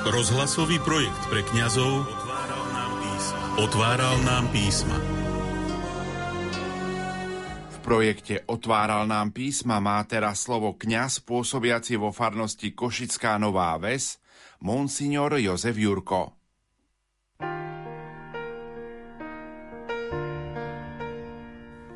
Rozhlasový projekt pre kňazov otváral nám písma. Otváral nám písma. V projekte Otváral nám písma má teraz slovo kňaz pôsobiaci vo farnosti Košická Nová Ves, monsignor Jozef Jurko.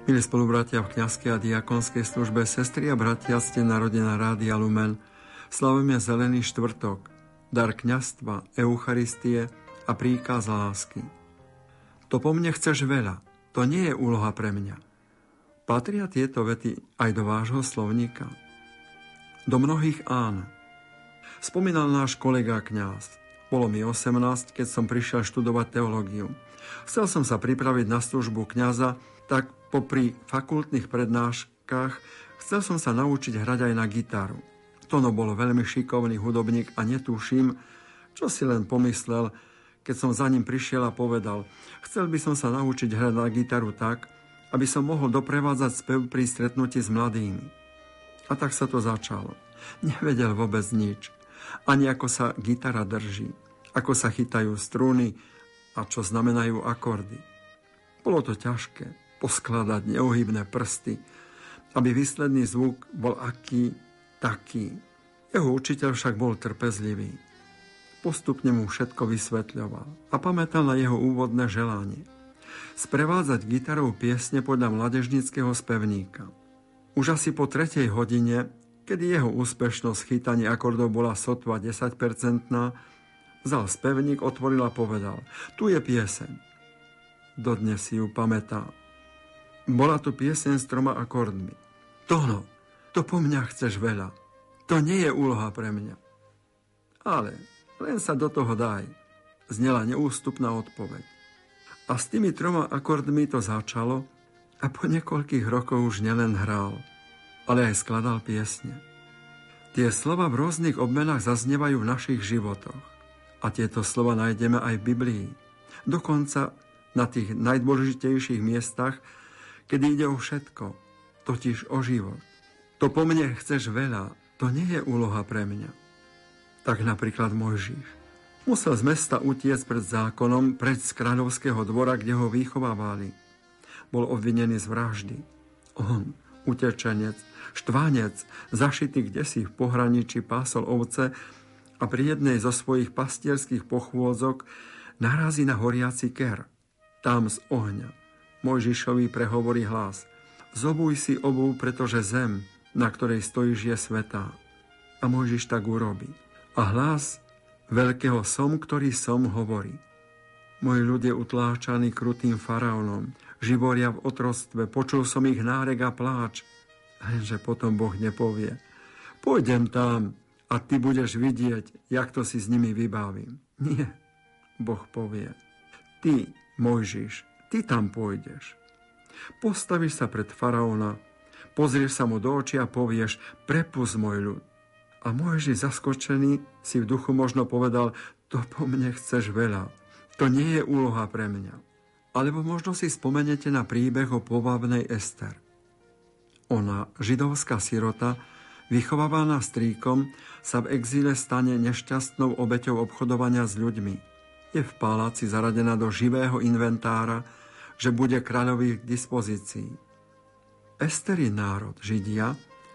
Milí spolubratia v kňazskej a diakonskej službe, sestri a bratia, ste narodená Rádia Lumen. Slavíme Zelený štvrtok, dar kňastva, Eucharistie a príkaz lásky. To po mne chceš veľa, to nie je úloha pre mňa. Patria tieto vety aj do vášho slovníka? Do mnohých áno. Spomínal náš kolega kňaz. Bolo mi 18, keď som prišiel študovať teológiu. Chcel som sa pripraviť na službu kňaza, tak popri fakultných prednáškach chcel som sa naučiť hrať aj na gitaru. Tono bol veľmi šikovný hudobník a netuším, čo si len pomyslel, keď som za ním prišiel a povedal, chcel by som sa naučiť hrať na gitaru tak, aby som mohol doprevádzať spev pri stretnutí s mladými. A tak sa to začalo. Nevedel vôbec nič. Ani ako sa gitara drží, ako sa chytajú struny a čo znamenajú akordy. Bolo to ťažké poskladať neuhybné prsty, aby výsledný zvuk bol aký taký. Jeho učiteľ však bol trpezlivý. Postupne mu všetko vysvetľoval a pamätal na jeho úvodné želanie. Sprevádzať gitarou piesne podľa mladežnického spevníka. Už asi po tretej hodine, kedy jeho úspešnosť chytania akordov bola sotva 10-percentná, vzal spevník, otvoril a povedal, tu je pieseň. Dodnes si ju pamätá. Bola to pieseň s troma akordmi. Tono, to po mňa chceš veľa. To nie je úloha pre mňa. Ale len sa do toho daj. Znela neústupná odpoveď. A s tými troma akordmi to začalo a po niekoľkých rokoch už nielen hral, ale aj skladal piesne. Tie slova v rôznych obmenách zaznievajú v našich životoch. A tieto slova nájdeme aj v Biblii. Dokonca na tých najdôležitejších miestach, kedy ide o všetko, totiž o život. To po mne chceš veľa, to nie je úloha pre mňa. Tak napríklad Mojžiš. Musel z mesta utiec pred zákonom, pred z kráľovského dvora, kde ho vychovávali. Bol obvinený z vraždy. On, utečenec, štvánec, zašitý kde si v pohraničí pásol ovce a pri jednej zo svojich pastierských pochôdzok narazí na horiaci ker. Tam z ohňa. Mojžišovi prehovorí hlas. Zobuj si obu, pretože zem, na ktorej stojíš, je svetá. A Mojžiš tak urobí. A hlas veľkého som, ktorý som hovorí. Môj ľud je utláčaný krutým faraónom, živoria v otrostve, počul som ich nárek a pláč. Lenže potom Boh nepovie, pôjdem tam a ty budeš vidieť, jak to si s nimi vybavím. Nie, Boh povie, ty, Mojžiš, ty tam pôjdeš. Postavíš sa pred faraóna Pozrieš sa mu do očí a povieš, prepust môj ľud. A Mojžiš zaskočený si v duchu možno povedal, to po mne chceš veľa. To nie je úloha pre mňa. Alebo možno si spomenete na príbeh o povabnej Ester. Ona, židovská sirota, vychovávaná strýkom, sa v exíle stane nešťastnou obeťou obchodovania s ľuďmi. Je v paláci zaradená do živého inventára, že bude kráľových k dispozícii. Estery národ, Židia,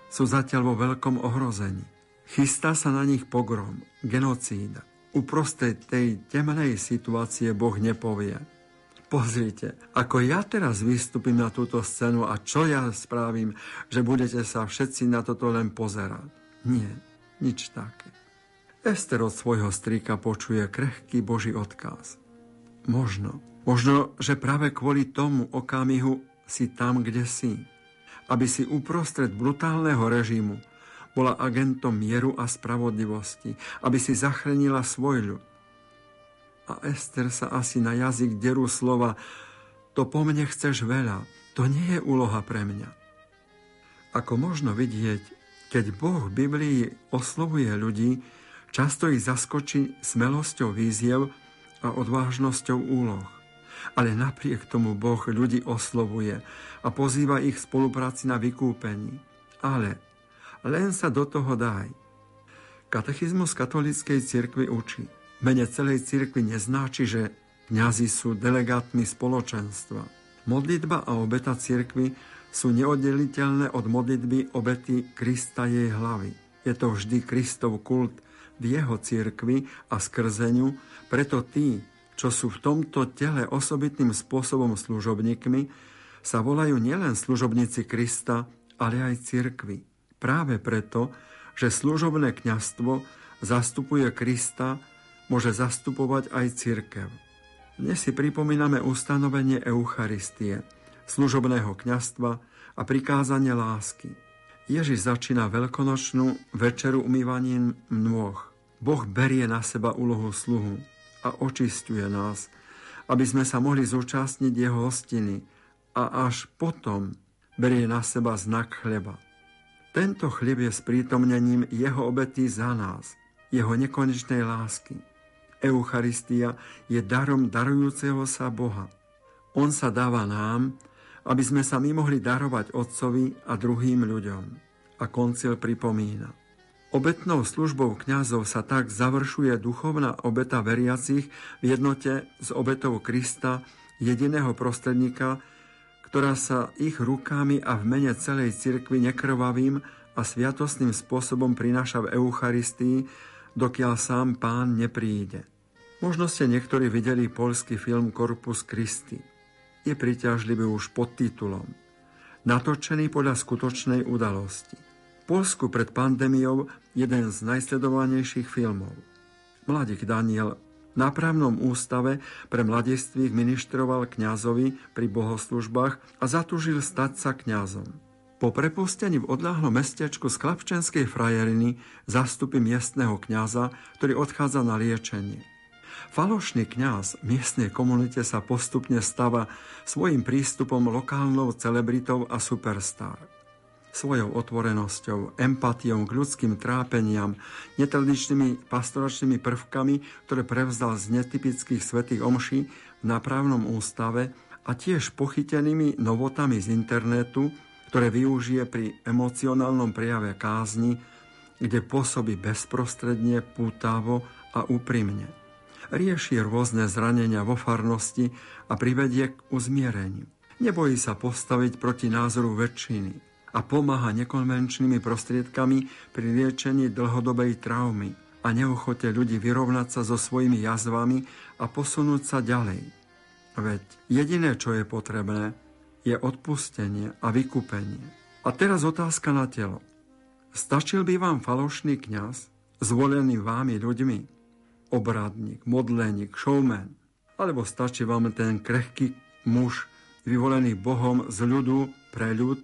sú zatiaľ vo veľkom ohrození. Chystá sa na nich pogrom, genocída. Uprostred tej temnej situácie Boh nepovie. Pozrite, ako ja teraz vystúpim na túto scénu a čo ja spravím, že budete sa všetci na toto len pozerať. Nie, nič také. Ester od svojho strýka počuje krehký Boží odkaz. Možno, možno, že práve kvôli tomu okamihu si tam, kde si aby si uprostred brutálneho režimu bola agentom mieru a spravodlivosti, aby si zachránila svoj ľud. A Ester sa asi na jazyk derú slova to po mne chceš veľa, to nie je úloha pre mňa. Ako možno vidieť, keď Boh v Biblii oslovuje ľudí, často ich zaskočí smelosťou víziev a odvážnosťou úloh. Ale napriek tomu Boh ľudí oslovuje a pozýva ich v spolupráci na vykúpení. Ale len sa do toho daj. Katechizmus katolíckej cirkvi učí. Mene celej cirkvi neznáči, že kňazi sú delegátmi spoločenstva. Modlitba a obeta cirkvi sú neoddeliteľné od modlitby obety Krista jej hlavy. Je to vždy Kristov kult v jeho cirkvi a skrzeniu, preto tí, čo sú v tomto tele osobitným spôsobom služobníkmi, sa volajú nielen služobníci Krista, ale aj cirkvi. Práve preto, že služobné kňastvo zastupuje Krista, môže zastupovať aj cirkev. Dnes si pripomíname ustanovenie Eucharistie, služobného kňastva a prikázanie lásky. Ježiš začína veľkonočnú večeru umývaním nôh. Boh berie na seba úlohu sluhu a očistuje nás, aby sme sa mohli zúčastniť jeho hostiny a až potom berie na seba znak chleba. Tento chlieb je sprítomnením jeho obety za nás, jeho nekonečnej lásky. Eucharistia je darom darujúceho sa Boha. On sa dáva nám, aby sme sa my mohli darovať Otcovi a druhým ľuďom. A koncil pripomína. Obetnou službou kňazov sa tak završuje duchovná obeta veriacich v jednote s obetou Krista, jediného prostredníka, ktorá sa ich rukami a v mene celej cirkvi nekrvavým a sviatostným spôsobom prináša v Eucharistii, dokiaľ sám pán nepríde. Možno ste niektorí videli polský film Corpus Christi. Je priťažlivý už pod titulom. Natočený podľa skutočnej udalosti. Polsku pred pandémiou jeden z najsledovanejších filmov. Mladík Daniel na právnom ústave pre mladistvých ministroval kňazovi pri bohoslužbách a zatúžil stať sa kňazom. Po prepustení v odláhlom mestečku z Klapčenskej frajeriny zastupy miestneho kňaza, ktorý odchádza na liečenie. Falošný kňaz v miestnej komunite sa postupne stáva svojim prístupom lokálnou celebritou a superstar svojou otvorenosťou, empatiou k ľudským trápeniam, netradičnými pastoračnými prvkami, ktoré prevzal z netypických svetých omší v nápravnom ústave a tiež pochytenými novotami z internetu, ktoré využije pri emocionálnom prejave kázni, kde pôsobí bezprostredne, pútavo a úprimne. Rieši rôzne zranenia vo farnosti a privedie k uzmiereniu. Nebojí sa postaviť proti názoru väčšiny a pomáha nekonvenčnými prostriedkami pri liečení dlhodobej traumy a neochote ľudí vyrovnať sa so svojimi jazvami a posunúť sa ďalej. Veď jediné, čo je potrebné, je odpustenie a vykúpenie. A teraz otázka na telo. Stačil by vám falošný kňaz, zvolený vámi ľuďmi, obradník, modleník, showman, alebo stačí vám ten krehký muž, vyvolený Bohom z ľudu pre ľud,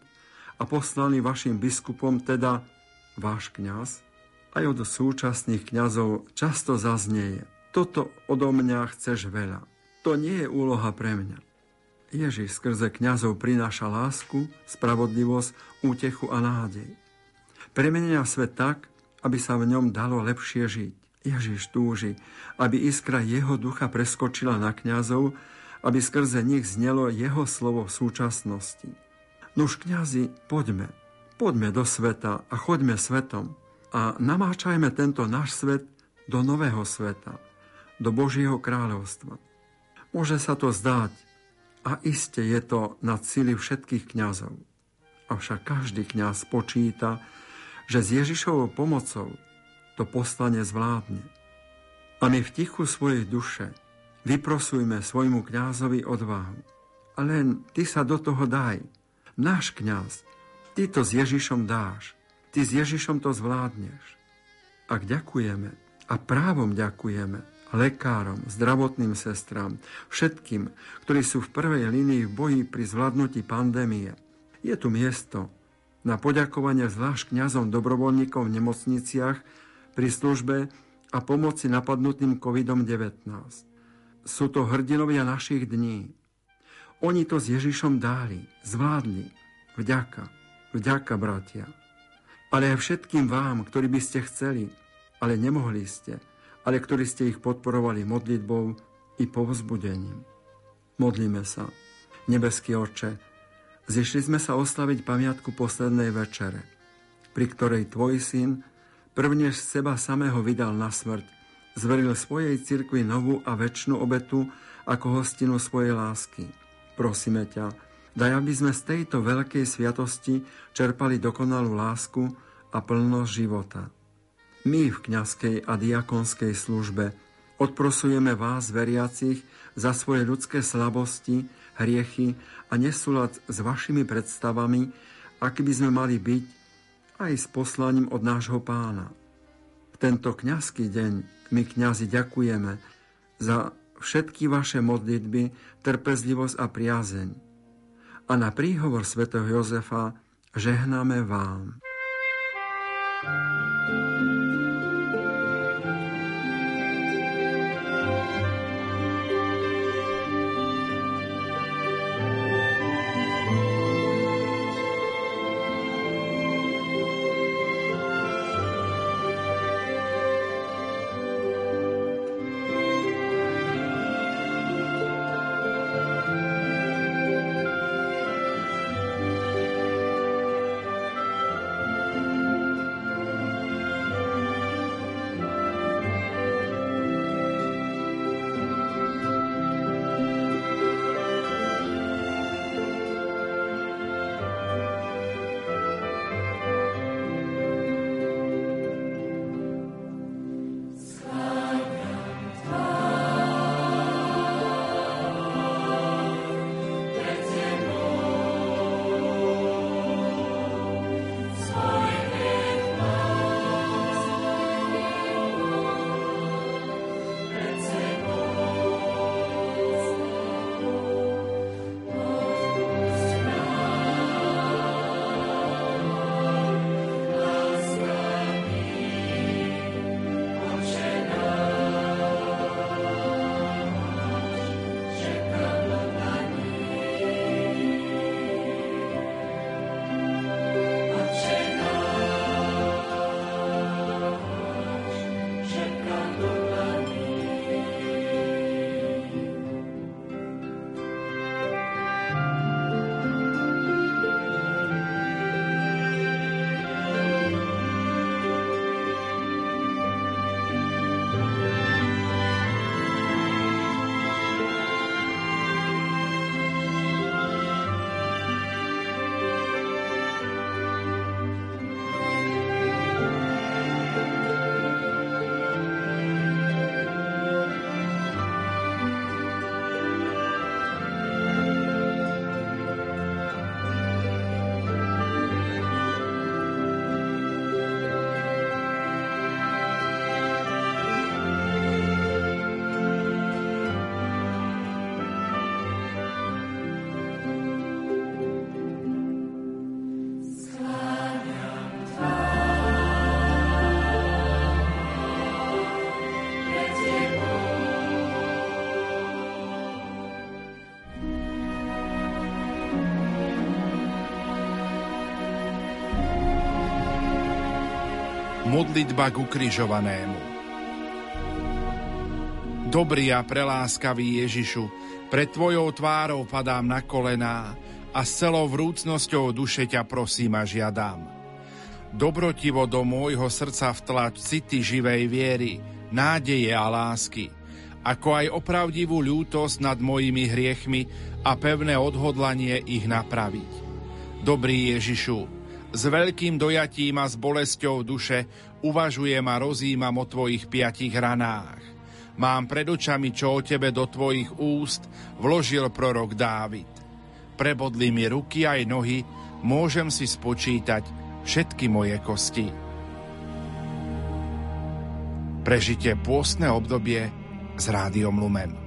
a poslaný vašim biskupom, teda váš kňaz, aj od súčasných kňazov často zaznieje. Toto odo mňa chceš veľa. To nie je úloha pre mňa. Ježiš skrze kňazov prináša lásku, spravodlivosť, útechu a nádej. Premenia svet tak, aby sa v ňom dalo lepšie žiť. Ježiš túži, aby iskra jeho ducha preskočila na kňazov, aby skrze nich znelo jeho slovo v súčasnosti. Nuž kňazi, poďme, poďme do sveta a choďme svetom a namáčajme tento náš svet do nového sveta, do Božieho kráľovstva. Môže sa to zdáť a iste je to na cíli všetkých kňazov. Avšak každý kňaz počíta, že s Ježišovou pomocou to poslanie zvládne. A my v tichu svojej duše vyprosujme svojmu kňazovi odvahu. A len ty sa do toho daj, náš kňaz, ty to s Ježišom dáš, ty s Ježišom to zvládneš. Ak ďakujeme, a právom ďakujeme, lekárom, zdravotným sestrám, všetkým, ktorí sú v prvej línii v boji pri zvládnutí pandémie. Je tu miesto na poďakovanie zvlášť kňazom dobrovoľníkov v nemocniciach pri službe a pomoci napadnutým COVID-19. Sú to hrdinovia našich dní, oni to s Ježišom dáli, zvládli. Vďaka, vďaka, bratia. Ale aj všetkým vám, ktorí by ste chceli, ale nemohli ste, ale ktorí ste ich podporovali modlitbou i povzbudením. Modlíme sa. Nebeský oče, zišli sme sa oslaviť pamiatku poslednej večere, pri ktorej tvoj syn prvnež seba samého vydal na smrť zveril svojej cirkvi novú a väčšinu obetu ako hostinu svojej lásky. Prosíme ťa, daj, aby sme z tejto veľkej sviatosti čerpali dokonalú lásku a plnosť života. My v kňazskej a diakonskej službe odprosujeme vás, veriacich, za svoje ľudské slabosti, hriechy a nesúlad s vašimi predstavami, aký by sme mali byť aj s poslaním od nášho pána. V tento kňazský deň my kňazi ďakujeme za všetky vaše modlitby, trpezlivosť a priazeň. A na príhovor svätého Jozefa žehnáme vám. thank you Modlitba k ukrižovanému. Dobrý a preláskavý Ježišu, pred Tvojou tvárou padám na kolená a s celou vrúcnosťou duše ťa prosím a žiadam. Dobrotivo do môjho srdca vtlač city živej viery, nádeje a lásky, ako aj opravdivú ľútosť nad mojimi hriechmi a pevné odhodlanie ich napraviť. Dobrý Ježišu, s veľkým dojatím a s bolesťou duše uvažujem a rozímam o tvojich piatich ranách. Mám pred očami, čo o tebe do tvojich úst vložil prorok Dávid. Prebodli mi ruky aj nohy, môžem si spočítať všetky moje kosti. Prežite pôstne obdobie s rádiom Lumen.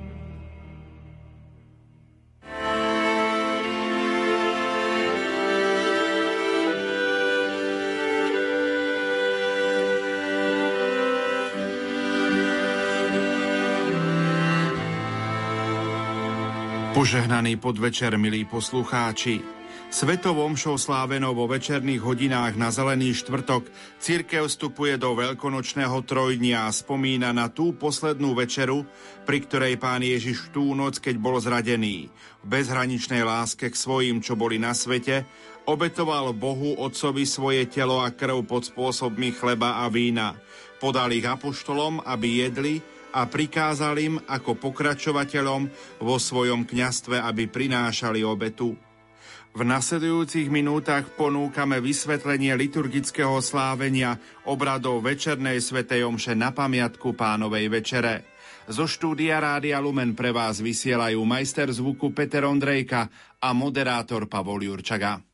Požehnaný podvečer, milí poslucháči. Svetovom šou slávenou vo večerných hodinách na Zelený štvrtok církev vstupuje do veľkonočného trojdnia a spomína na tú poslednú večeru, pri ktorej pán Ježiš tú noc, keď bol zradený, v bezhraničnej láske k svojim, čo boli na svete, obetoval Bohu Otcovi svoje telo a krv pod spôsobmi chleba a vína. Podal ich apoštolom, aby jedli a prikázal im ako pokračovateľom vo svojom kňastve, aby prinášali obetu. V nasledujúcich minútach ponúkame vysvetlenie liturgického slávenia obradov Večernej svetej omše na pamiatku pánovej večere. Zo štúdia Rádia Lumen pre vás vysielajú majster zvuku Peter Ondrejka a moderátor Pavol Jurčaga.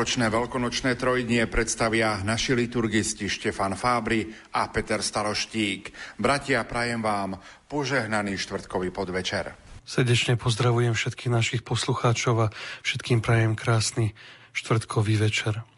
Tohtoročné veľkonočné trojdnie predstavia naši liturgisti Štefan Fábry a Peter Staroštík. Bratia, prajem vám požehnaný štvrtkový podvečer. Srdečne pozdravujem všetkých našich poslucháčov a všetkým prajem krásny štvrtkový večer.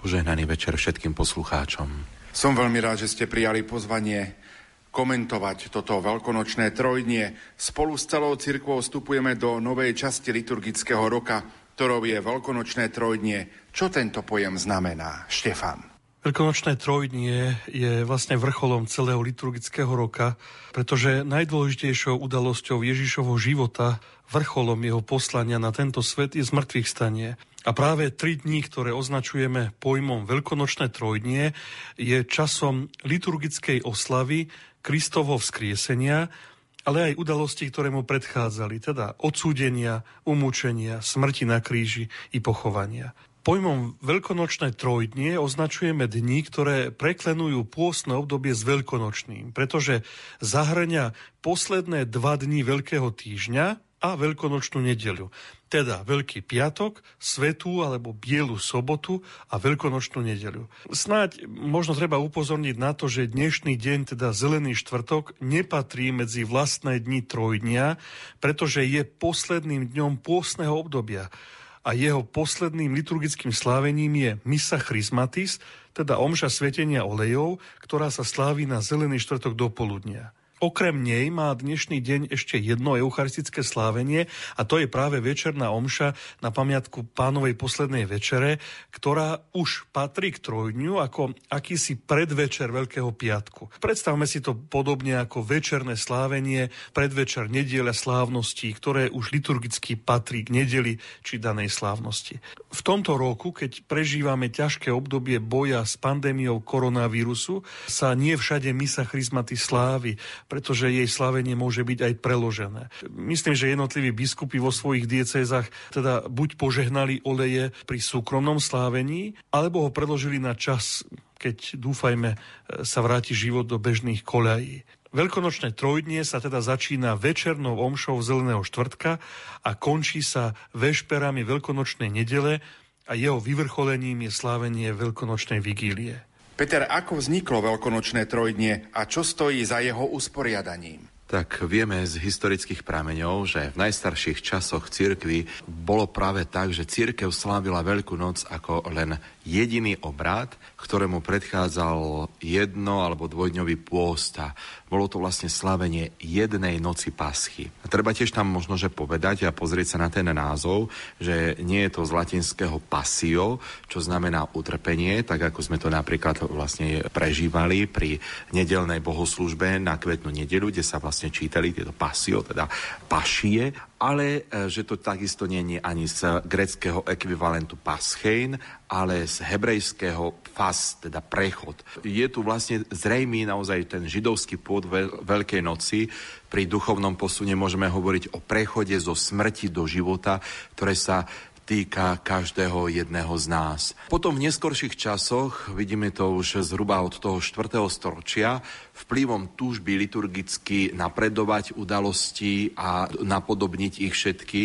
Požehnaný večer všetkým poslucháčom. Som veľmi rád, že ste prijali pozvanie komentovať toto veľkonočné trojdnie. Spolu s celou cirkvou vstupujeme do novej časti liturgického roka, ktorou je veľkonočné trojdnie. Čo tento pojem znamená? Štefan. Veľkonočné trojdnie je vlastne vrcholom celého liturgického roka, pretože najdôležitejšou udalosťou Ježišovho života, vrcholom jeho poslania na tento svet je zmrtvých stanie. A práve tri dní, ktoré označujeme pojmom Veľkonočné trojdnie, je časom liturgickej oslavy Kristovho vzkriesenia, ale aj udalosti, ktoré mu predchádzali, teda odsúdenia, umúčenia, smrti na kríži i pochovania. Pojmom veľkonočné trojdnie označujeme dni, ktoré preklenujú pôstne obdobie s veľkonočným, pretože zahrania posledné dva dni Veľkého týždňa a Veľkonočnú nedeľu teda Veľký piatok, Svetú alebo Bielu sobotu a Veľkonočnú nedeľu. Snáď možno treba upozorniť na to, že dnešný deň, teda Zelený štvrtok, nepatrí medzi vlastné dni trojdnia, pretože je posledným dňom pôstneho obdobia a jeho posledným liturgickým slávením je Misa Chrismatis, teda omša svetenia olejov, ktorá sa slávi na Zelený štvrtok do poludnia. Okrem nej má dnešný deň ešte jedno eucharistické slávenie a to je práve večerná omša na pamiatku pánovej poslednej večere, ktorá už patrí k trojdňu ako akýsi predvečer Veľkého piatku. Predstavme si to podobne ako večerné slávenie, predvečer nedieľa slávností, ktoré už liturgicky patrí k nedeli či danej slávnosti. V tomto roku, keď prežívame ťažké obdobie boja s pandémiou koronavírusu, sa nie všade misa chrizmaty slávy, pretože jej slávenie môže byť aj preložené. Myslím, že jednotliví biskupy vo svojich diecézach teda buď požehnali oleje pri súkromnom slávení, alebo ho predložili na čas, keď dúfajme sa vráti život do bežných koľají. Veľkonočné trojdnie sa teda začína večernou omšou zeleného štvrtka a končí sa vešperami veľkonočnej nedele a jeho vyvrcholením je slávenie veľkonočnej vigílie. Peter, ako vzniklo veľkonočné trojdnie a čo stojí za jeho usporiadaním? Tak vieme z historických prameňov, že v najstarších časoch cirkvi bolo práve tak, že církev slávila Veľkú noc ako len jediný obrad, ktorému predchádzal jedno alebo dvojdňový pôsta. Bolo to vlastne slavenie jednej noci paschy. A treba tiež tam možno že povedať a pozrieť sa na ten názov, že nie je to z latinského pasio, čo znamená utrpenie, tak ako sme to napríklad vlastne prežívali pri nedelnej bohoslužbe na kvetnú nedelu, kde sa vlastne čítali tieto pasio, teda pašie, ale e, že to takisto nie je ani z greckého ekvivalentu paschein, ale z hebrejského fas, teda prechod. Je tu vlastne zrejmý naozaj ten židovský pôd Veľkej noci. Pri duchovnom posune môžeme hovoriť o prechode zo smrti do života, ktoré sa týka každého jedného z nás. Potom v neskorších časoch, vidíme to už zhruba od toho 4. storočia, vplyvom túžby liturgicky napredovať udalosti a napodobniť ich všetky,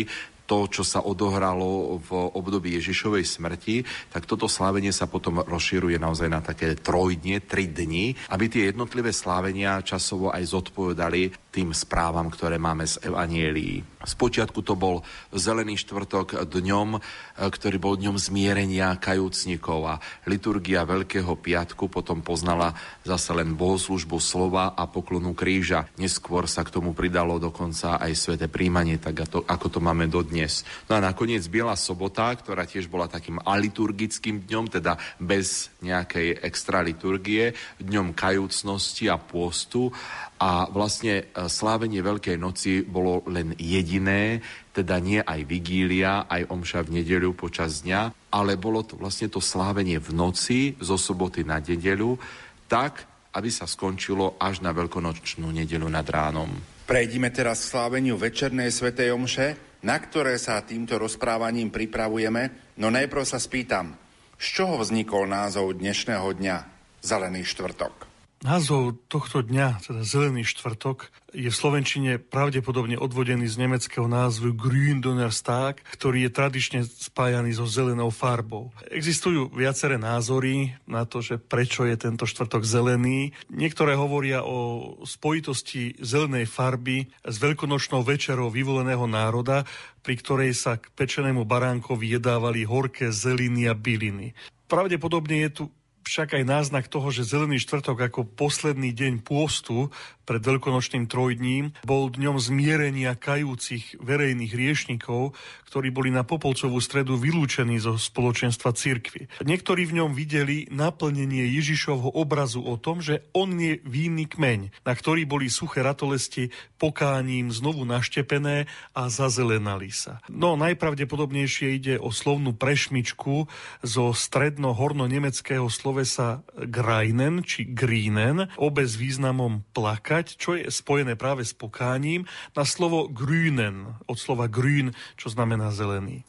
to, čo sa odohralo v období Ježišovej smrti, tak toto slávenie sa potom rozširuje naozaj na také trojdne, tri dni, aby tie jednotlivé slávenia časovo aj zodpovedali tým správam, ktoré máme z Evanielii. Spočiatku to bol Zelený štvrtok dňom, e, ktorý bol dňom zmierenia kajúcnikov a liturgia Veľkého piatku potom poznala zase len bohoslužbu slova a poklonu kríža. Neskôr sa k tomu pridalo dokonca aj sveté príjmanie, tak ako to máme dodnes. No a nakoniec Biela sobota, ktorá tiež bola takým aliturgickým dňom, teda bez nejakej extra liturgie, dňom kajúcnosti a pôstu a vlastne e, slávenie Veľkej noci bolo len jediné, teda nie aj vigília, aj omša v nedeľu počas dňa, ale bolo to vlastne to slávenie v noci zo soboty na nedeľu, tak, aby sa skončilo až na veľkonočnú nedeľu nad ránom. Prejdime teraz k sláveniu večernej svetej omše, na ktoré sa týmto rozprávaním pripravujeme, no najprv sa spýtam, z čoho vznikol názov dnešného dňa Zelený štvrtok? Názov tohto dňa, teda Zelený štvrtok, je v Slovenčine pravdepodobne odvodený z nemeckého názvu Gründonnerstag, ktorý je tradične spájaný so zelenou farbou. Existujú viaceré názory na to, že prečo je tento štvrtok zelený. Niektoré hovoria o spojitosti zelenej farby s veľkonočnou večerou vyvoleného národa, pri ktorej sa k pečenému baránkovi jedávali horké zeliny a byliny. Pravdepodobne je tu však aj náznak toho, že Zelený štvrtok ako posledný deň pôstu pred veľkonočným trojdním bol dňom zmierenia kajúcich verejných riešnikov, ktorí boli na Popolcovú stredu vylúčení zo spoločenstva cirkvy. Niektorí v ňom videli naplnenie Ježišovho obrazu o tom, že on je vínny kmeň, na ktorý boli suché ratolesti pokáním znovu naštepené a zazelenali sa. No najpravdepodobnejšie ide o slovnú prešmičku zo stredno-horno-nemeckého slovesa greinen či greenen, obe s významom plakať čo je spojené práve s pokáním, na slovo grünen, od slova grün, čo znamená zelený.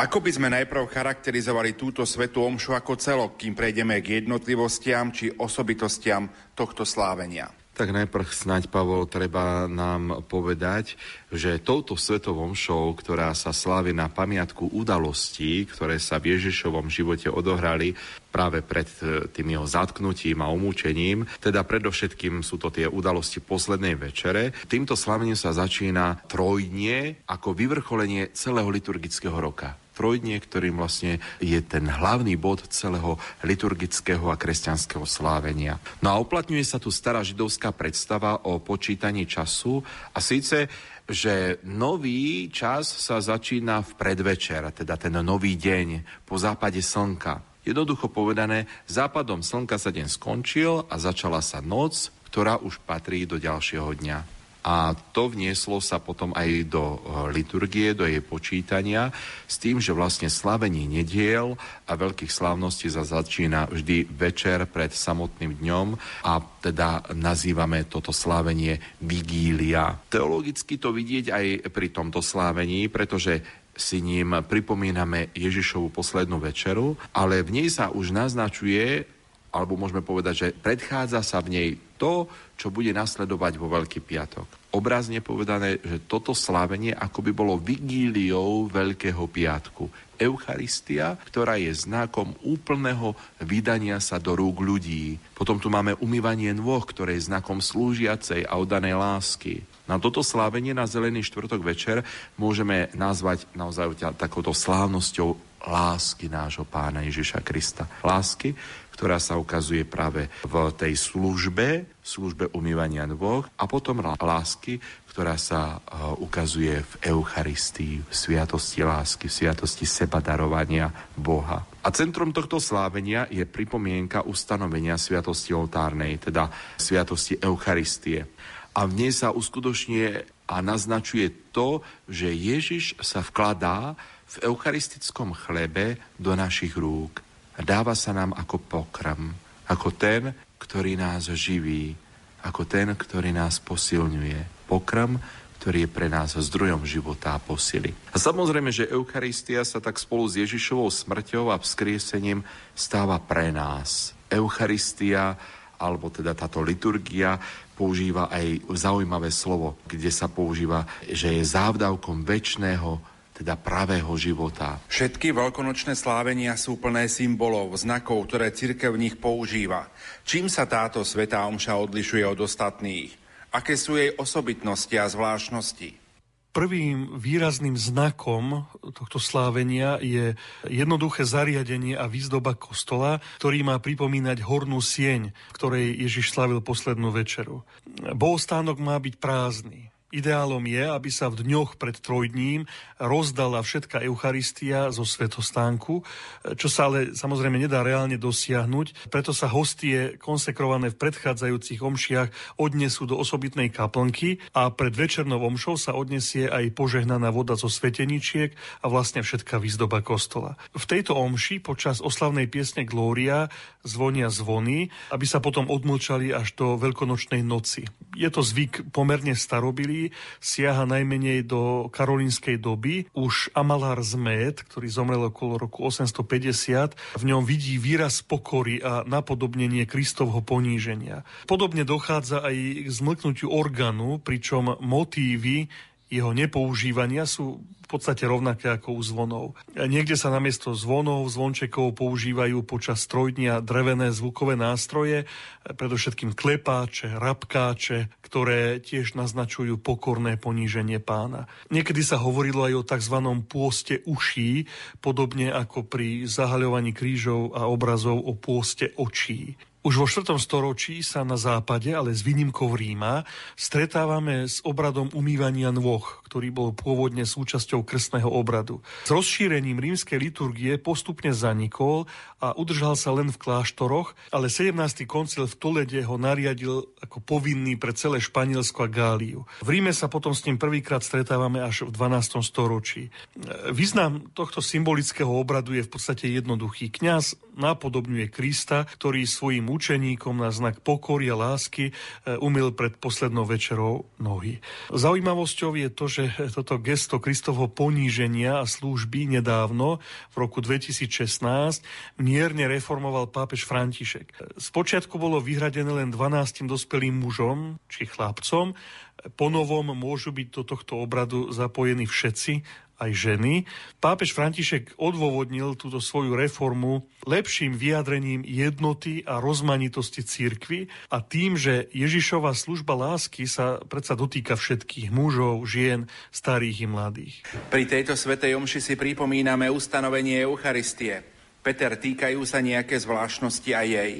Ako by sme najprv charakterizovali túto svetú omšu ako celok, kým prejdeme k jednotlivostiam či osobitostiam tohto slávenia? Tak najprv snáď, Pavol, treba nám povedať, že touto svetovom show, ktorá sa slávi na pamiatku udalostí, ktoré sa v Ježišovom živote odohrali práve pred e, tým jeho zatknutím a umúčením, teda predovšetkým sú to tie udalosti poslednej večere, týmto slavením sa začína trojdnie ako vyvrcholenie celého liturgického roka trojdnie, ktorým vlastne je ten hlavný bod celého liturgického a kresťanského slávenia. No a uplatňuje sa tu stará židovská predstava o počítaní času a síce že nový čas sa začína v predvečer, teda ten nový deň po západe slnka. Jednoducho povedané, západom slnka sa deň skončil a začala sa noc, ktorá už patrí do ďalšieho dňa. A to vnieslo sa potom aj do eh, liturgie, do jej počítania, s tým, že vlastne slavenie nediel a veľkých slávností sa začína vždy večer pred samotným dňom a teda nazývame toto slávenie vigília. Teologicky to vidieť aj pri tomto slávení, pretože si ním pripomíname Ježišovu poslednú večeru, ale v nej sa už naznačuje, alebo môžeme povedať, že predchádza sa v nej to, čo bude nasledovať vo Veľký piatok. Obrazne povedané, že toto slávenie ako by bolo vigíliou Veľkého piatku. Eucharistia, ktorá je znakom úplného vydania sa do rúk ľudí. Potom tu máme umývanie nôh, ktoré je znakom slúžiacej a oddanej lásky. Na toto slávenie na Zelený štvrtok večer môžeme nazvať naozaj takouto slávnosťou lásky nášho pána Ježiša Krista. Lásky, ktorá sa ukazuje práve v tej službe, službe umývania nôh a potom lásky, ktorá sa e, ukazuje v Eucharistii, v sviatosti lásky, v sviatosti seba darovania Boha. A centrom tohto slávenia je pripomienka ustanovenia sviatosti oltárnej, teda sviatosti Eucharistie. A v nej sa uskutočňuje a naznačuje to, že Ježiš sa vkladá v eucharistickom chlebe do našich rúk a dáva sa nám ako pokrm, ako ten, ktorý nás živí, ako ten, ktorý nás posilňuje. Pokrm, ktorý je pre nás zdrojom života a posily. A samozrejme, že Eucharistia sa tak spolu s Ježišovou smrťou a vzkriesením stáva pre nás. Eucharistia, alebo teda táto liturgia, používa aj zaujímavé slovo, kde sa používa, že je závdavkom väčšného teda pravého života. Všetky veľkonočné slávenia sú plné symbolov, znakov, ktoré cirkev v nich používa. Čím sa táto svetá omša odlišuje od ostatných? Aké sú jej osobitnosti a zvláštnosti? Prvým výrazným znakom tohto slávenia je jednoduché zariadenie a výzdoba kostola, ktorý má pripomínať hornú sieň, ktorej Ježiš slavil poslednú večeru. Bohostánok má byť prázdny. Ideálom je, aby sa v dňoch pred trojdním rozdala všetká Eucharistia zo svetostánku, čo sa ale samozrejme nedá reálne dosiahnuť. Preto sa hostie konsekrované v predchádzajúcich omšiach odnesú do osobitnej kaplnky a pred večernou omšou sa odnesie aj požehnaná voda zo sveteničiek a vlastne všetká výzdoba kostola. V tejto omši počas oslavnej piesne Glória zvonia zvony, aby sa potom odmlčali až do veľkonočnej noci. Je to zvyk pomerne starobilý, siaha najmenej do karolínskej doby. Už Amalár Zmed, ktorý zomrel okolo roku 850, v ňom vidí výraz pokory a napodobnenie Kristovho poníženia. Podobne dochádza aj k zmlknutiu orgánu, pričom motívy jeho nepoužívania sú podstate rovnaké ako u zvonov. Niekde sa namiesto zvonov, zvončekov používajú počas trojdnia drevené zvukové nástroje, predovšetkým klepáče, rapkáče, ktoré tiež naznačujú pokorné poníženie pána. Niekedy sa hovorilo aj o tzv. pôste uší, podobne ako pri zahaľovaní krížov a obrazov o pôste očí. Už vo 4. storočí sa na západe, ale s výnimkou Ríma, stretávame s obradom umývania nôh, ktorý bol pôvodne súčasťou krstného obradu. S rozšírením rímskej liturgie postupne zanikol a udržal sa len v kláštoroch, ale 17. koncil v Tolede ho nariadil ako povinný pre celé Španielsko a Gáliu. V Ríme sa potom s ním prvýkrát stretávame až v 12. storočí. Význam tohto symbolického obradu je v podstate jednoduchý. Kňaz napodobňuje Krista, ktorý svojim mučeníkom na znak pokory a lásky e, umil pred poslednou večerou nohy. Zaujímavosťou je to, že toto gesto Kristovho poníženia a služby nedávno, v roku 2016, mierne reformoval pápež František. Spočiatku bolo vyhradené len 12 dospelým mužom či chlapcom, ponovom môžu byť do tohto obradu zapojení všetci, aj ženy. Pápež František odôvodnil túto svoju reformu lepším vyjadrením jednoty a rozmanitosti církvy a tým, že Ježišova služba lásky sa predsa dotýka všetkých mužov, žien, starých i mladých. Pri tejto svetej omši si pripomíname ustanovenie Eucharistie. Peter, týkajú sa nejaké zvláštnosti aj jej?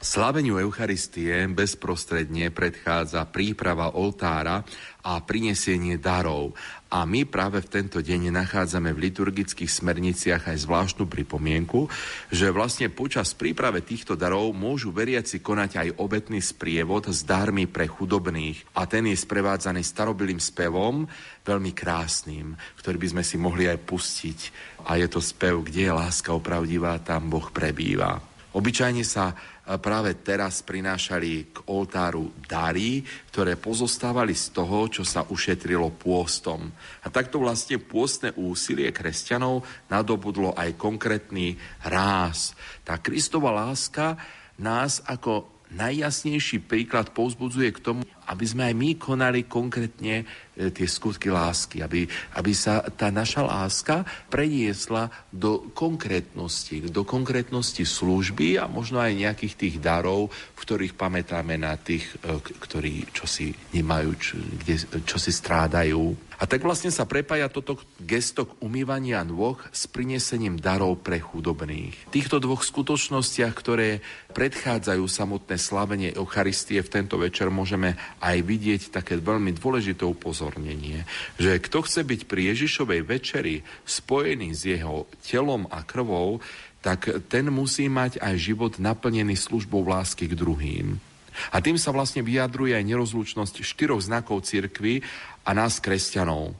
Slaveniu Eucharistie bezprostredne predchádza príprava oltára a prinesenie darov. A my práve v tento deň nachádzame v liturgických smerniciach aj zvláštnu pripomienku, že vlastne počas príprave týchto darov môžu veriaci konať aj obetný sprievod s darmi pre chudobných. A ten je sprevádzaný starobilým spevom, veľmi krásnym, ktorý by sme si mohli aj pustiť. A je to spev, kde je láska opravdivá, tam Boh prebýva. Obyčajne sa práve teraz prinášali k oltáru dary, ktoré pozostávali z toho, čo sa ušetrilo pôstom. A takto vlastne pôstne úsilie kresťanov nadobudlo aj konkrétny ráz. Tá Kristova láska nás ako najjasnejší príklad povzbudzuje k tomu, aby sme aj my konali konkrétne E, tie skutky lásky, aby, aby sa tá naša láska preniesla do konkrétnosti, do konkrétnosti služby a možno aj nejakých tých darov, v ktorých pamätáme na tých, e, ktorí čo si nemajú, čo, kde, čo si strádajú. A tak vlastne sa prepája toto gesto umývania nôh s prinesením darov pre chudobných. Týchto dvoch skutočnostiach, ktoré predchádzajú samotné slavenie Eucharistie v tento večer, môžeme aj vidieť také veľmi dôležité upozornenie že kto chce byť pri Ježišovej večeri spojený s jeho telom a krvou, tak ten musí mať aj život naplnený službou lásky k druhým. A tým sa vlastne vyjadruje aj nerozlučnosť štyroch znakov cirkvy a nás kresťanov.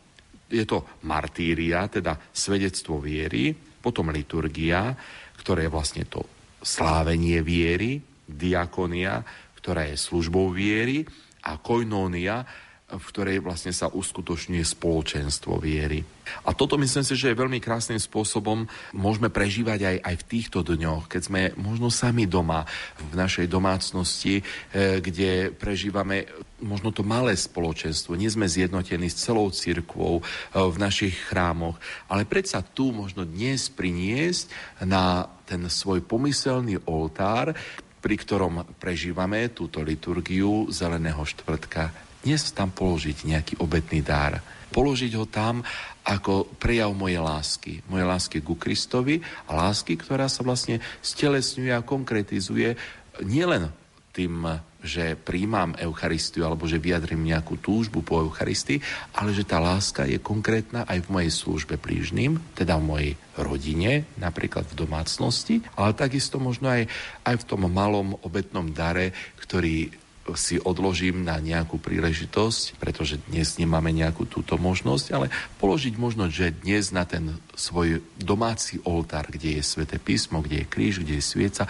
Je to martíria, teda svedectvo viery, potom liturgia, ktoré je vlastne to slávenie viery, diakonia, ktorá je službou viery a koinónia, v ktorej vlastne sa uskutočňuje spoločenstvo viery. A toto myslím si, že je veľmi krásnym spôsobom môžeme prežívať aj, aj v týchto dňoch, keď sme možno sami doma v našej domácnosti, e, kde prežívame možno to malé spoločenstvo, nie sme zjednotení s celou cirkvou e, v našich chrámoch, ale predsa tu možno dnes priniesť na ten svoj pomyselný oltár, pri ktorom prežívame túto liturgiu Zeleného štvrtka dnes tam položiť nejaký obetný dar. Položiť ho tam ako prejav mojej lásky. Mojej lásky ku Kristovi a lásky, ktorá sa vlastne stelesňuje a konkretizuje nielen tým, že príjmam Eucharistiu alebo že vyjadrím nejakú túžbu po Eucharistii, ale že tá láska je konkrétna aj v mojej službe blížnym, teda v mojej rodine, napríklad v domácnosti, ale takisto možno aj, aj v tom malom obetnom dare, ktorý si odložím na nejakú príležitosť, pretože dnes nemáme nejakú túto možnosť, ale položiť možnosť, že dnes na ten svoj domáci oltár, kde je sväté písmo, kde je kríž, kde je svieca,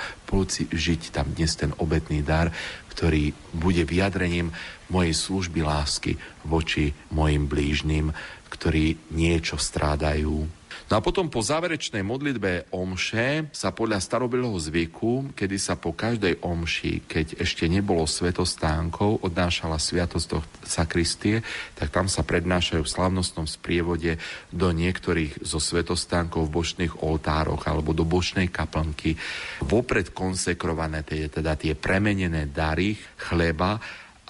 si žiť tam dnes ten obetný dar, ktorý bude vyjadrením mojej služby lásky voči mojim blížnym, ktorí niečo strádajú, No a potom po záverečnej modlitbe omše sa podľa starobilého zvyku, kedy sa po každej omši, keď ešte nebolo svetostánkov, odnášala sviatosť do sakristie, tak tam sa prednášajú v slavnostnom sprievode do niektorých zo svetostánkov v bočných oltároch alebo do bočnej kaplnky. Vopred konsekrované, teda tie premenené dary chleba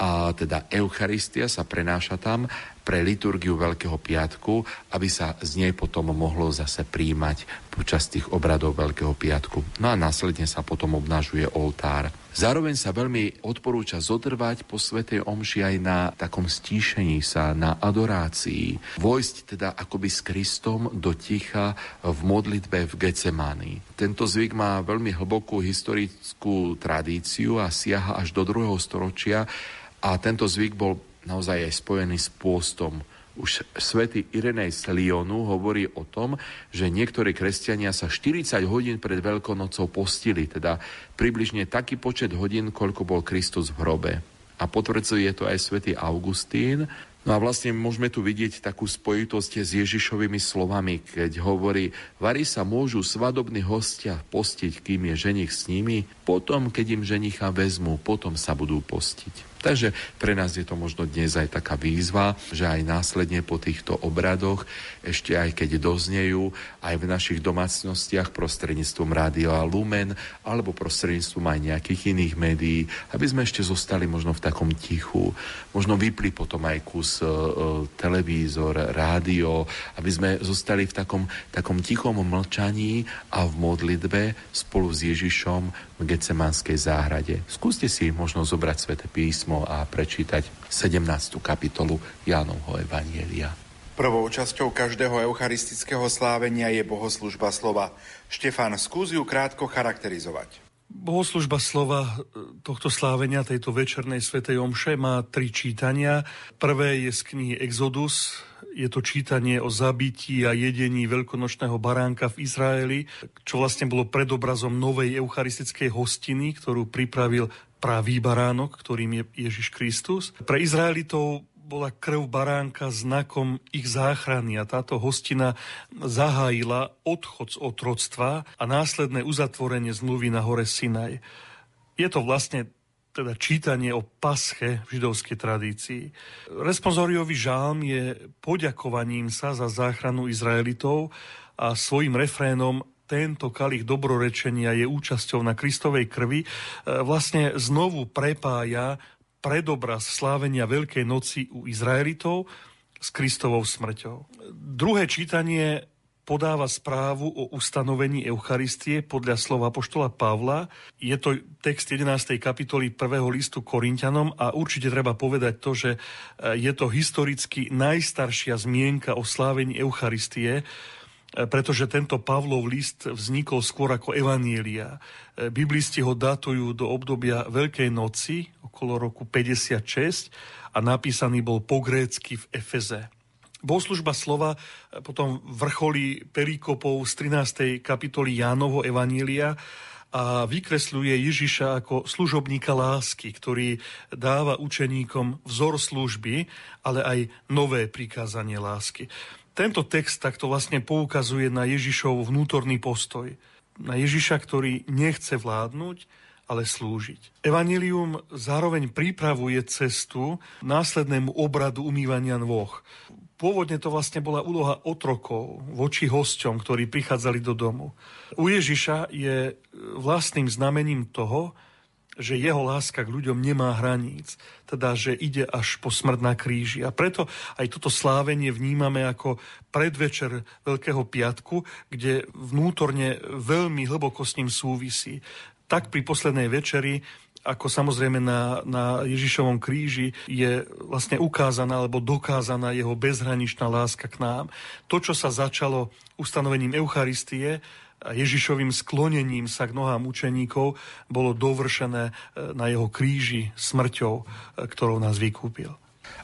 a teda Eucharistia sa prenáša tam pre liturgiu Veľkého piatku, aby sa z nej potom mohlo zase príjmať počas tých obradov Veľkého piatku. No a následne sa potom obnažuje oltár. Zároveň sa veľmi odporúča zotrvať po Svetej Omši aj na takom stíšení sa, na adorácii. Vojsť teda akoby s Kristom do ticha v modlitbe v Gecemani. Tento zvyk má veľmi hlbokú historickú tradíciu a siaha až do druhého storočia, a tento zvyk bol naozaj aj spojený s pôstom. Už svätý Irenej z Lyonu hovorí o tom, že niektorí kresťania sa 40 hodín pred Veľkonocou postili, teda približne taký počet hodín, koľko bol Kristus v hrobe. A potvrdzuje to aj svätý Augustín. No a vlastne môžeme tu vidieť takú spojitosť s Ježišovými slovami, keď hovorí, vari sa môžu svadobní hostia postiť, kým je ženich s nimi, potom, keď im ženicha vezmu, potom sa budú postiť. Takže pre nás je to možno dnes aj taká výzva, že aj následne po týchto obradoch, ešte aj keď doznejú, aj v našich domácnostiach prostredníctvom Rádia Lumen alebo prostredníctvom aj nejakých iných médií, aby sme ešte zostali možno v takom tichu, možno vypli potom aj kus e, e televízor, rádio, aby sme zostali v takom, takom tichom mlčaní a v modlitbe spolu s Ježišom v Getsemanskej záhrade. Skúste si možno zobrať sväté písmo a prečítať 17. kapitolu Jánovho Evanielia. Prvou časťou každého eucharistického slávenia je bohoslužba slova. Štefán, skús ju krátko charakterizovať. Bohoslužba slova e, tohto slávenia, tejto večernej svetej omše má tri čítania. Prvé je z knihy Exodus, je to čítanie o zabití a jedení veľkonočného baránka v Izraeli, čo vlastne bolo predobrazom novej eucharistickej hostiny, ktorú pripravil pravý baránok, ktorým je Ježiš Kristus. Pre Izraelitov bola krv baránka znakom ich záchrany a táto hostina zahájila odchod z otroctva a následné uzatvorenie zmluvy na hore Sinaj. Je to vlastne teda čítanie o pasche v židovskej tradícii. Responsoriový žálm je poďakovaním sa za záchranu Izraelitov a svojim refrénom tento kalich dobrorečenia je účasťou na Kristovej krvi, e, vlastne znovu prepája predobraz slávenia Veľkej noci u Izraelitov s Kristovou smrťou. Druhé čítanie podáva správu o ustanovení Eucharistie podľa slova poštola Pavla. Je to text 11. kapitoly 1. listu Korintianom a určite treba povedať to, že e, je to historicky najstaršia zmienka o slávení Eucharistie, pretože tento Pavlov list vznikol skôr ako evanielia. E, biblisti ho datujú do obdobia Veľkej noci, okolo roku 56, a napísaný bol po grécky v Efeze. Bohoslužba slova e, potom vrcholí perikopov z 13. kapitoly Jánovo Evanília a vykresľuje Ježiša ako služobníka lásky, ktorý dáva učeníkom vzor služby, ale aj nové prikázanie lásky. Tento text takto vlastne poukazuje na Ježišov vnútorný postoj. Na Ježiša, ktorý nechce vládnuť, ale slúžiť. Evangelium zároveň pripravuje cestu následnému obradu umývania nôh. Pôvodne to vlastne bola úloha otrokov voči hosťom, ktorí prichádzali do domu. U Ježiša je vlastným znamením toho, že jeho láska k ľuďom nemá hraníc, teda že ide až po smrť na kríži. A preto aj toto slávenie vnímame ako predvečer Veľkého piatku, kde vnútorne veľmi hlboko s ním súvisí. Tak pri poslednej večeri ako samozrejme na, na Ježišovom kríži je vlastne ukázaná alebo dokázaná jeho bezhraničná láska k nám. To, čo sa začalo ustanovením Eucharistie, Ježišovým sklonením sa k nohám učeníkov bolo dovršené e, na jeho kríži smrťou, e, ktorou nás vykúpil.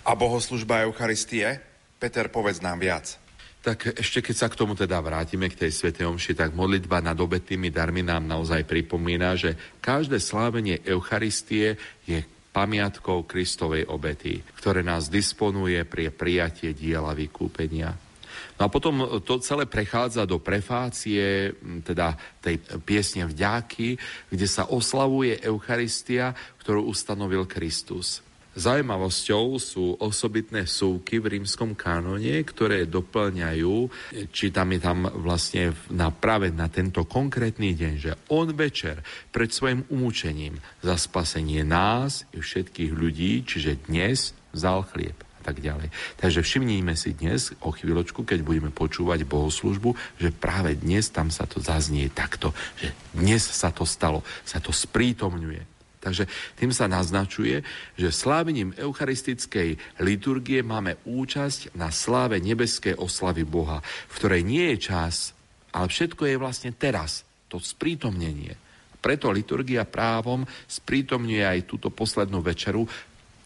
A bohoslužba Eucharistie? Peter, povedz nám viac. Tak ešte keď sa k tomu teda vrátime, k tej Svetej Omši, tak modlitba nad obetnými darmi nám naozaj pripomína, že každé slávenie Eucharistie je pamiatkou Kristovej obety, ktoré nás disponuje pri prijatie diela vykúpenia. No a potom to celé prechádza do prefácie, teda tej piesne vďaky, kde sa oslavuje Eucharistia, ktorú ustanovil Kristus. Zajímavosťou sú osobitné súky v rímskom kánone, ktoré doplňajú, či tam je tam vlastne na, na tento konkrétny deň, že on večer pred svojim umúčením za spasenie nás i všetkých ľudí, čiže dnes vzal chlieb tak ďalej. Takže všimníme si dnes, o chvíľočku, keď budeme počúvať bohoslužbu, že práve dnes tam sa to zaznie takto, že dnes sa to stalo, sa to sprítomňuje. Takže tým sa naznačuje, že slávením eucharistickej liturgie máme účasť na sláve nebeskej oslavy Boha, v ktorej nie je čas, ale všetko je vlastne teraz, to sprítomnenie. Preto liturgia právom sprítomňuje aj túto poslednú večeru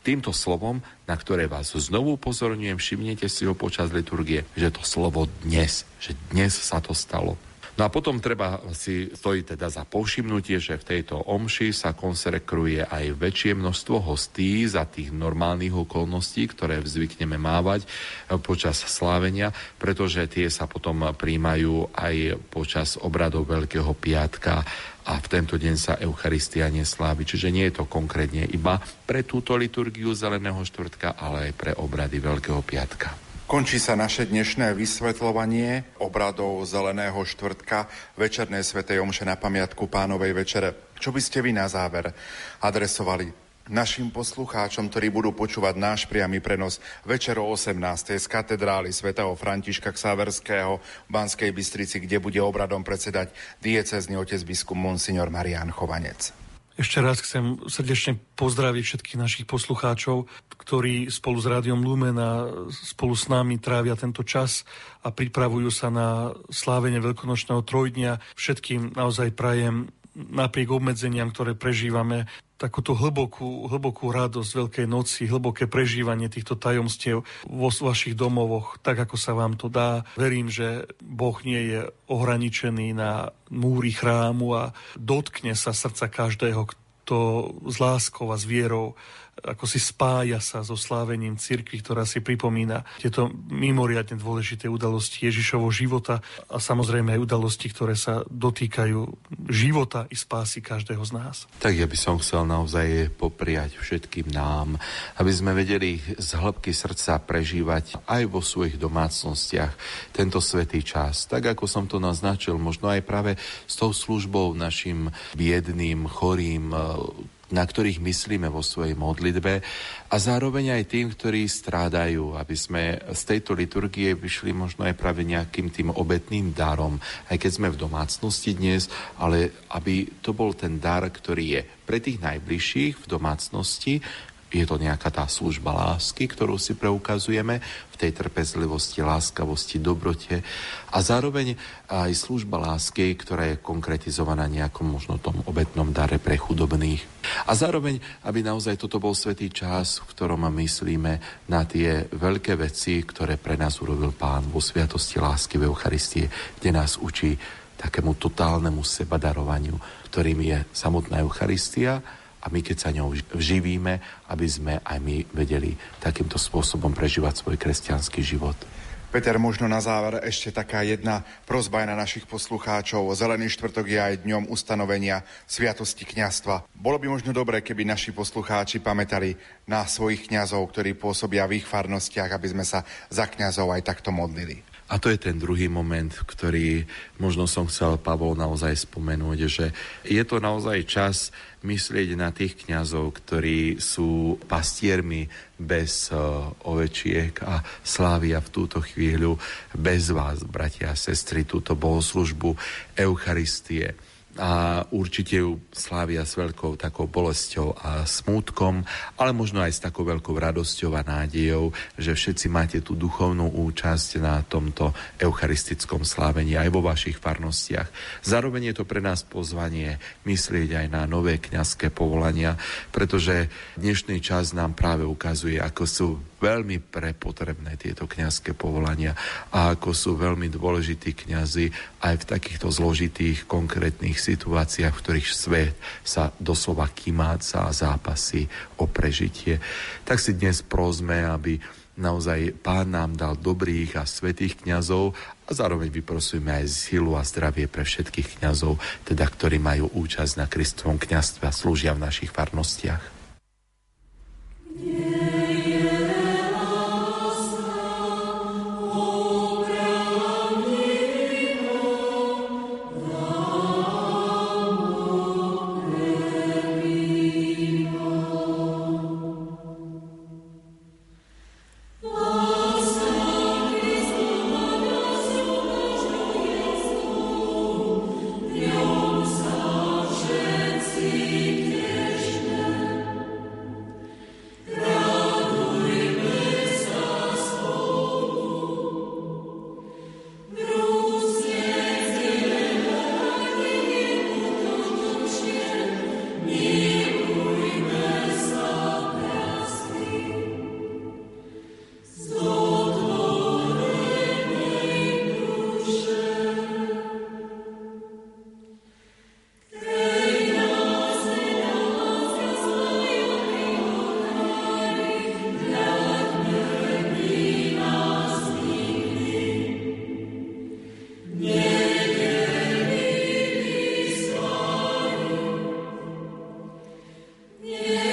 týmto slovom, na ktoré vás znovu upozorňujem, všimnete si ho počas liturgie, že to slovo dnes, že dnes sa to stalo. No a potom treba si stojí teda za povšimnutie, že v tejto omši sa konsekruje aj väčšie množstvo hostí za tých normálnych okolností, ktoré zvykneme mávať eh, počas slávenia, pretože tie sa potom príjmajú aj počas obradov Veľkého piatka a v tento deň sa Eucharistia neslávi. Čiže nie je to konkrétne iba pre túto liturgiu Zeleného štvrtka, ale aj pre obrady Veľkého piatka. Končí sa naše dnešné vysvetľovanie obradov Zeleného štvrtka Večernej svetej omše na pamiatku pánovej večere. Čo by ste vy na záver adresovali našim poslucháčom, ktorí budú počúvať náš priamy prenos večer o 18. z katedrály svätého Františka Ksaverského v Banskej Bystrici, kde bude obradom predsedať diecezný otec biskup Monsignor Marian Chovanec. Ešte raz chcem srdečne pozdraviť všetkých našich poslucháčov, ktorí spolu s Rádiom Lumen a spolu s nami trávia tento čas a pripravujú sa na slávenie Veľkonočného trojdnia. Všetkým naozaj prajem napriek obmedzeniam, ktoré prežívame, takúto hlbokú, hlbokú radosť Veľkej noci, hlboké prežívanie týchto tajomstiev vo vašich domovoch, tak ako sa vám to dá. Verím, že Boh nie je ohraničený na múry chrámu a dotkne sa srdca každého, kto s láskou a s vierou ako si spája sa so slávením cirkvi, ktorá si pripomína tieto mimoriadne dôležité udalosti Ježišovho života a samozrejme aj udalosti, ktoré sa dotýkajú života i spásy každého z nás. Tak ja by som chcel naozaj popriať všetkým nám, aby sme vedeli z hĺbky srdca prežívať aj vo svojich domácnostiach tento svetý čas. Tak ako som to naznačil, možno aj práve s tou službou našim biedným, chorým, na ktorých myslíme vo svojej modlitbe a zároveň aj tým, ktorí strádajú, aby sme z tejto liturgie vyšli možno aj práve nejakým tým obetným darom, aj keď sme v domácnosti dnes, ale aby to bol ten dar, ktorý je pre tých najbližších v domácnosti, je to nejaká tá služba lásky, ktorú si preukazujeme v tej trpezlivosti, láskavosti, dobrote a zároveň aj služba lásky, ktorá je konkretizovaná nejakom možno tom obetnom dare pre chudobných. A zároveň, aby naozaj toto bol svetý čas, v ktorom myslíme na tie veľké veci, ktoré pre nás urobil Pán vo sviatosti lásky v Eucharistie, kde nás učí takému totálnemu sebadarovaniu, ktorým je samotná Eucharistia, a my keď sa ňou vživíme, aby sme aj my vedeli takýmto spôsobom prežívať svoj kresťanský život. Peter, možno na záver ešte taká jedna prozba aj na našich poslucháčov. Zelený štvrtok je aj dňom ustanovenia Sviatosti kňastva. Bolo by možno dobré, keby naši poslucháči pamätali na svojich kňazov, ktorí pôsobia v ich farnostiach, aby sme sa za kňazov aj takto modlili. A to je ten druhý moment, ktorý možno som chcel Pavol naozaj spomenúť, že je to naozaj čas myslieť na tých kňazov, ktorí sú pastiermi bez uh, ovečiek a slávia v túto chvíľu bez vás, bratia a sestry, túto bohoslužbu Eucharistie a určite ju slávia s veľkou takou bolesťou a smútkom, ale možno aj s takou veľkou radosťou a nádejou, že všetci máte tú duchovnú účasť na tomto eucharistickom slávení aj vo vašich farnostiach. Zároveň je to pre nás pozvanie myslieť aj na nové kňazské povolania, pretože dnešný čas nám práve ukazuje, ako sú veľmi prepotrebné tieto kňazské povolania a ako sú veľmi dôležití kňazi aj v takýchto zložitých konkrétnych situáciách, v ktorých svet sa doslova kymáca a zápasy o prežitie. Tak si dnes prosme, aby naozaj Pán nám dal dobrých a svetých kňazov a zároveň vyprosujeme aj silu a zdravie pre všetkých kňazov, teda ktorí majú účasť na Kristovom kňazstve a slúžia v našich farnostiach. Yeah.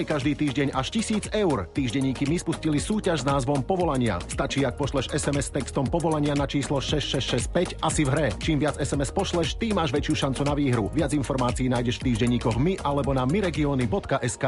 Vyhraj každý týždeň až 1000 eur. Týždenníky my spustili súťaž s názvom Povolania. Stačí, ak pošleš SMS textom Povolania na číslo 6665 a v hre. Čím viac SMS pošleš, tým máš väčšiu šancu na výhru. Viac informácií nájdeš v týždenníkoch my alebo na myregiony.sk.